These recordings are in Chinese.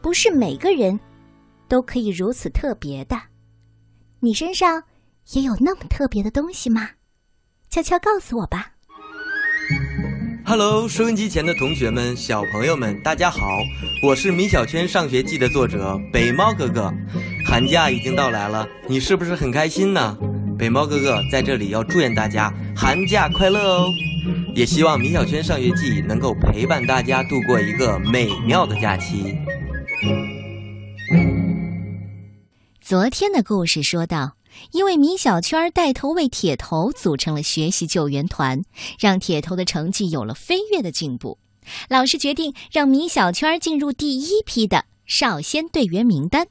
不是每个人都可以如此特别的。你身上也有那么特别的东西吗？悄悄告诉我吧。Hello，收音机前的同学们、小朋友们，大家好！我是米小圈上学记的作者北猫哥哥。寒假已经到来了，你是不是很开心呢？北猫哥哥在这里要祝愿大家寒假快乐哦！也希望米小圈上学记能够陪伴大家度过一个美妙的假期。昨天的故事说到。因为米小圈带头为铁头组成了学习救援团，让铁头的成绩有了飞跃的进步。老师决定让米小圈进入第一批的少先队员名单，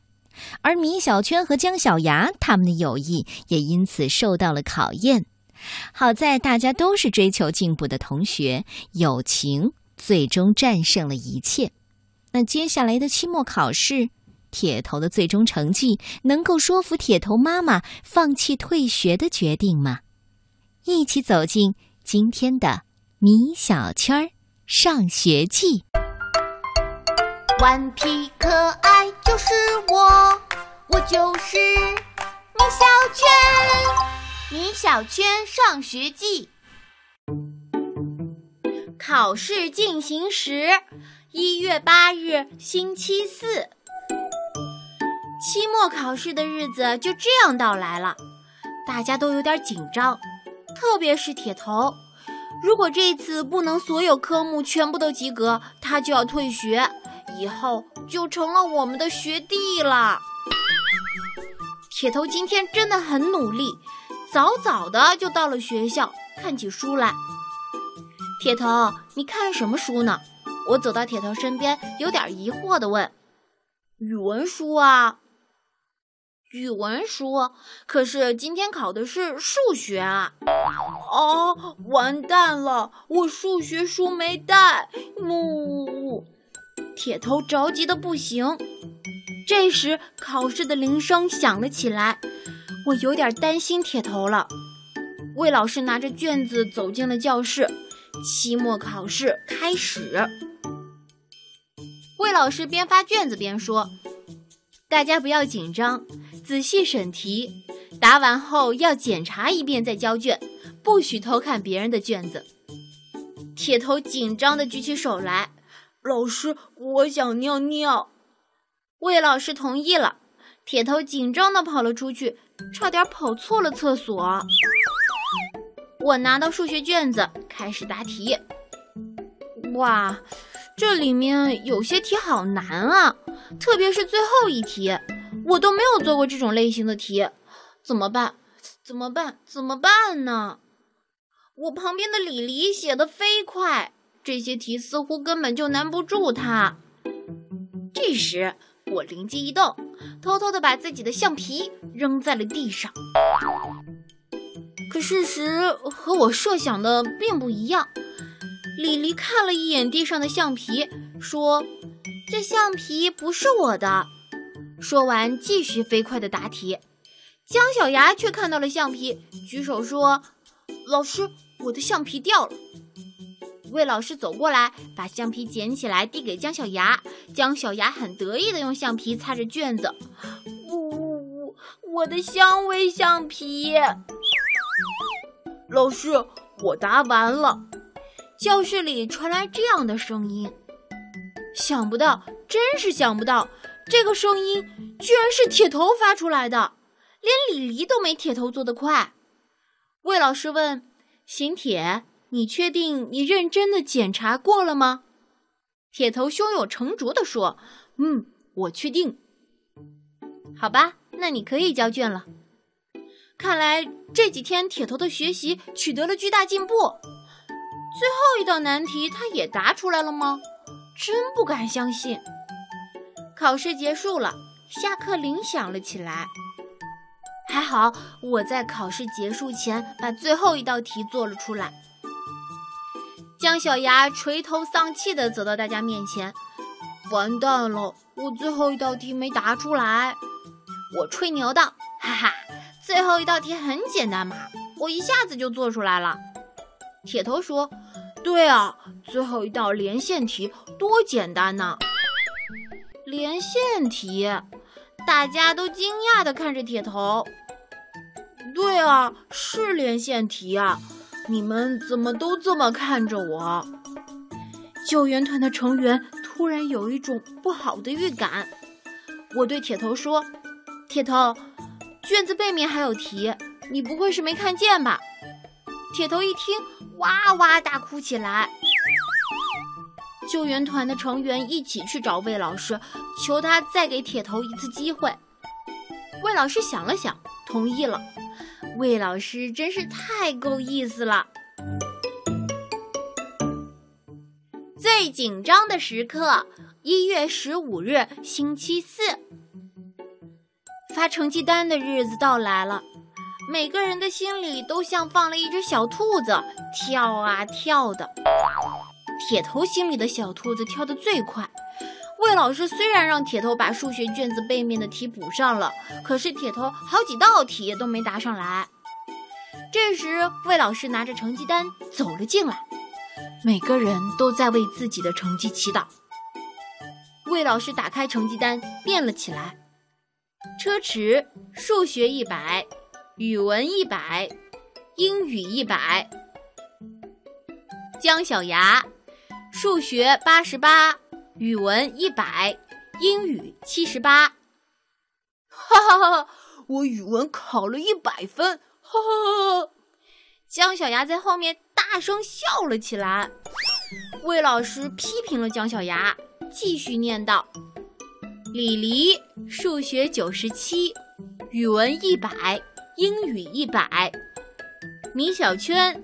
而米小圈和姜小牙他们的友谊也因此受到了考验。好在大家都是追求进步的同学，友情最终战胜了一切。那接下来的期末考试。铁头的最终成绩能够说服铁头妈妈放弃退学的决定吗？一起走进今天的米小圈上学记。顽皮可爱就是我，我就是米小圈。米小圈上学记。考试进行时，一月八日，星期四。期末考试的日子就这样到来了，大家都有点紧张，特别是铁头。如果这次不能所有科目全部都及格，他就要退学，以后就成了我们的学弟了。铁头今天真的很努力，早早的就到了学校，看起书来。铁头，你看什么书呢？我走到铁头身边，有点疑惑的问：“语文书啊。”语文书，可是今天考的是数学啊！啊，完蛋了，我数学书没带。呜，铁头着急的不行。这时，考试的铃声响了起来，我有点担心铁头了。魏老师拿着卷子走进了教室，期末考试开始。魏老师边发卷子边说：“大家不要紧张。”仔细审题，答完后要检查一遍再交卷，不许偷看别人的卷子。铁头紧张地举起手来，老师，我想尿尿。魏老师同意了，铁头紧张地跑了出去，差点跑错了厕所。我拿到数学卷子，开始答题。哇，这里面有些题好难啊，特别是最后一题。我都没有做过这种类型的题，怎么办？怎么办？怎么办呢？我旁边的李黎写的飞快，这些题似乎根本就难不住他。这时我灵机一动，偷偷的把自己的橡皮扔在了地上。可事实和我设想的并不一样。李黎看了一眼地上的橡皮，说：“这橡皮不是我的。”说完，继续飞快地答题。姜小牙却看到了橡皮，举手说：“老师，我的橡皮掉了。”魏老师走过来，把橡皮捡起来递给姜小牙。姜小牙很得意地用橡皮擦着卷子。呜呜呜！我的香味橡皮。老师，我答完了。教室里传来这样的声音。想不到，真是想不到。这个声音居然是铁头发出来的，连李黎都没铁头做得快。魏老师问：“邢铁，你确定你认真的检查过了吗？”铁头胸有成竹地说：“嗯，我确定。”好吧，那你可以交卷了。看来这几天铁头的学习取得了巨大进步。最后一道难题他也答出来了吗？真不敢相信。考试结束了，下课铃响了起来。还好我在考试结束前把最后一道题做了出来。姜小牙垂头丧气地走到大家面前：“完蛋了，我最后一道题没答出来。”我吹牛道：“哈哈，最后一道题很简单嘛，我一下子就做出来了。”铁头说：“对啊，最后一道连线题多简单呢。”连线题，大家都惊讶地看着铁头。对啊，是连线题啊！你们怎么都这么看着我？救援团的成员突然有一种不好的预感。我对铁头说：“铁头，卷子背面还有题，你不会是没看见吧？”铁头一听，哇哇大哭起来。救援团的成员一起去找魏老师，求他再给铁头一次机会。魏老师想了想，同意了。魏老师真是太够意思了。最紧张的时刻，一月十五日，星期四，发成绩单的日子到来了。每个人的心里都像放了一只小兔子，跳啊跳的。铁头心里的小兔子跳得最快。魏老师虽然让铁头把数学卷子背面的题补上了，可是铁头好几道题都没答上来。这时，魏老师拿着成绩单走了进来，每个人都在为自己的成绩祈祷。魏老师打开成绩单，念了起来：车迟，数学一百，语文一百，英语一百；姜小牙，数学八十八，语文一百，英语七十八。哈哈哈！我语文考了一百分。哈哈哈，姜小牙在后面大声笑了起来。魏老师批评了姜小牙，继续念道：“李黎数学九十七，语文一百，英语一百；米小圈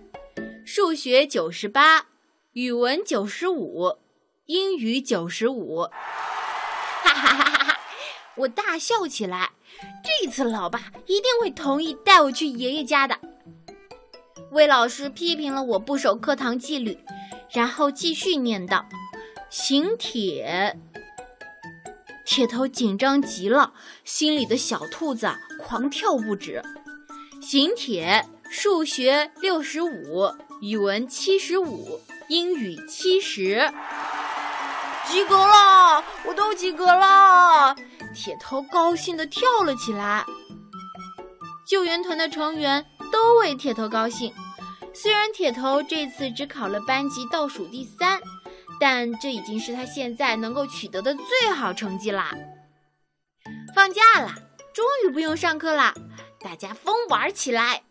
数学九十八，语文九十五，英语九十五。”哈哈哈哈哈！我大笑起来。这次老爸一定会同意带我去爷爷家的。魏老师批评了我不守课堂纪律，然后继续念道：“邢铁，铁头紧张极了，心里的小兔子狂跳不止。邢铁，数学六十五，语文七十五，英语七十，及格了，我都及格了。”铁头高兴地跳了起来。救援团的成员都为铁头高兴。虽然铁头这次只考了班级倒数第三，但这已经是他现在能够取得的最好成绩啦。放假了，终于不用上课啦，大家疯玩起来！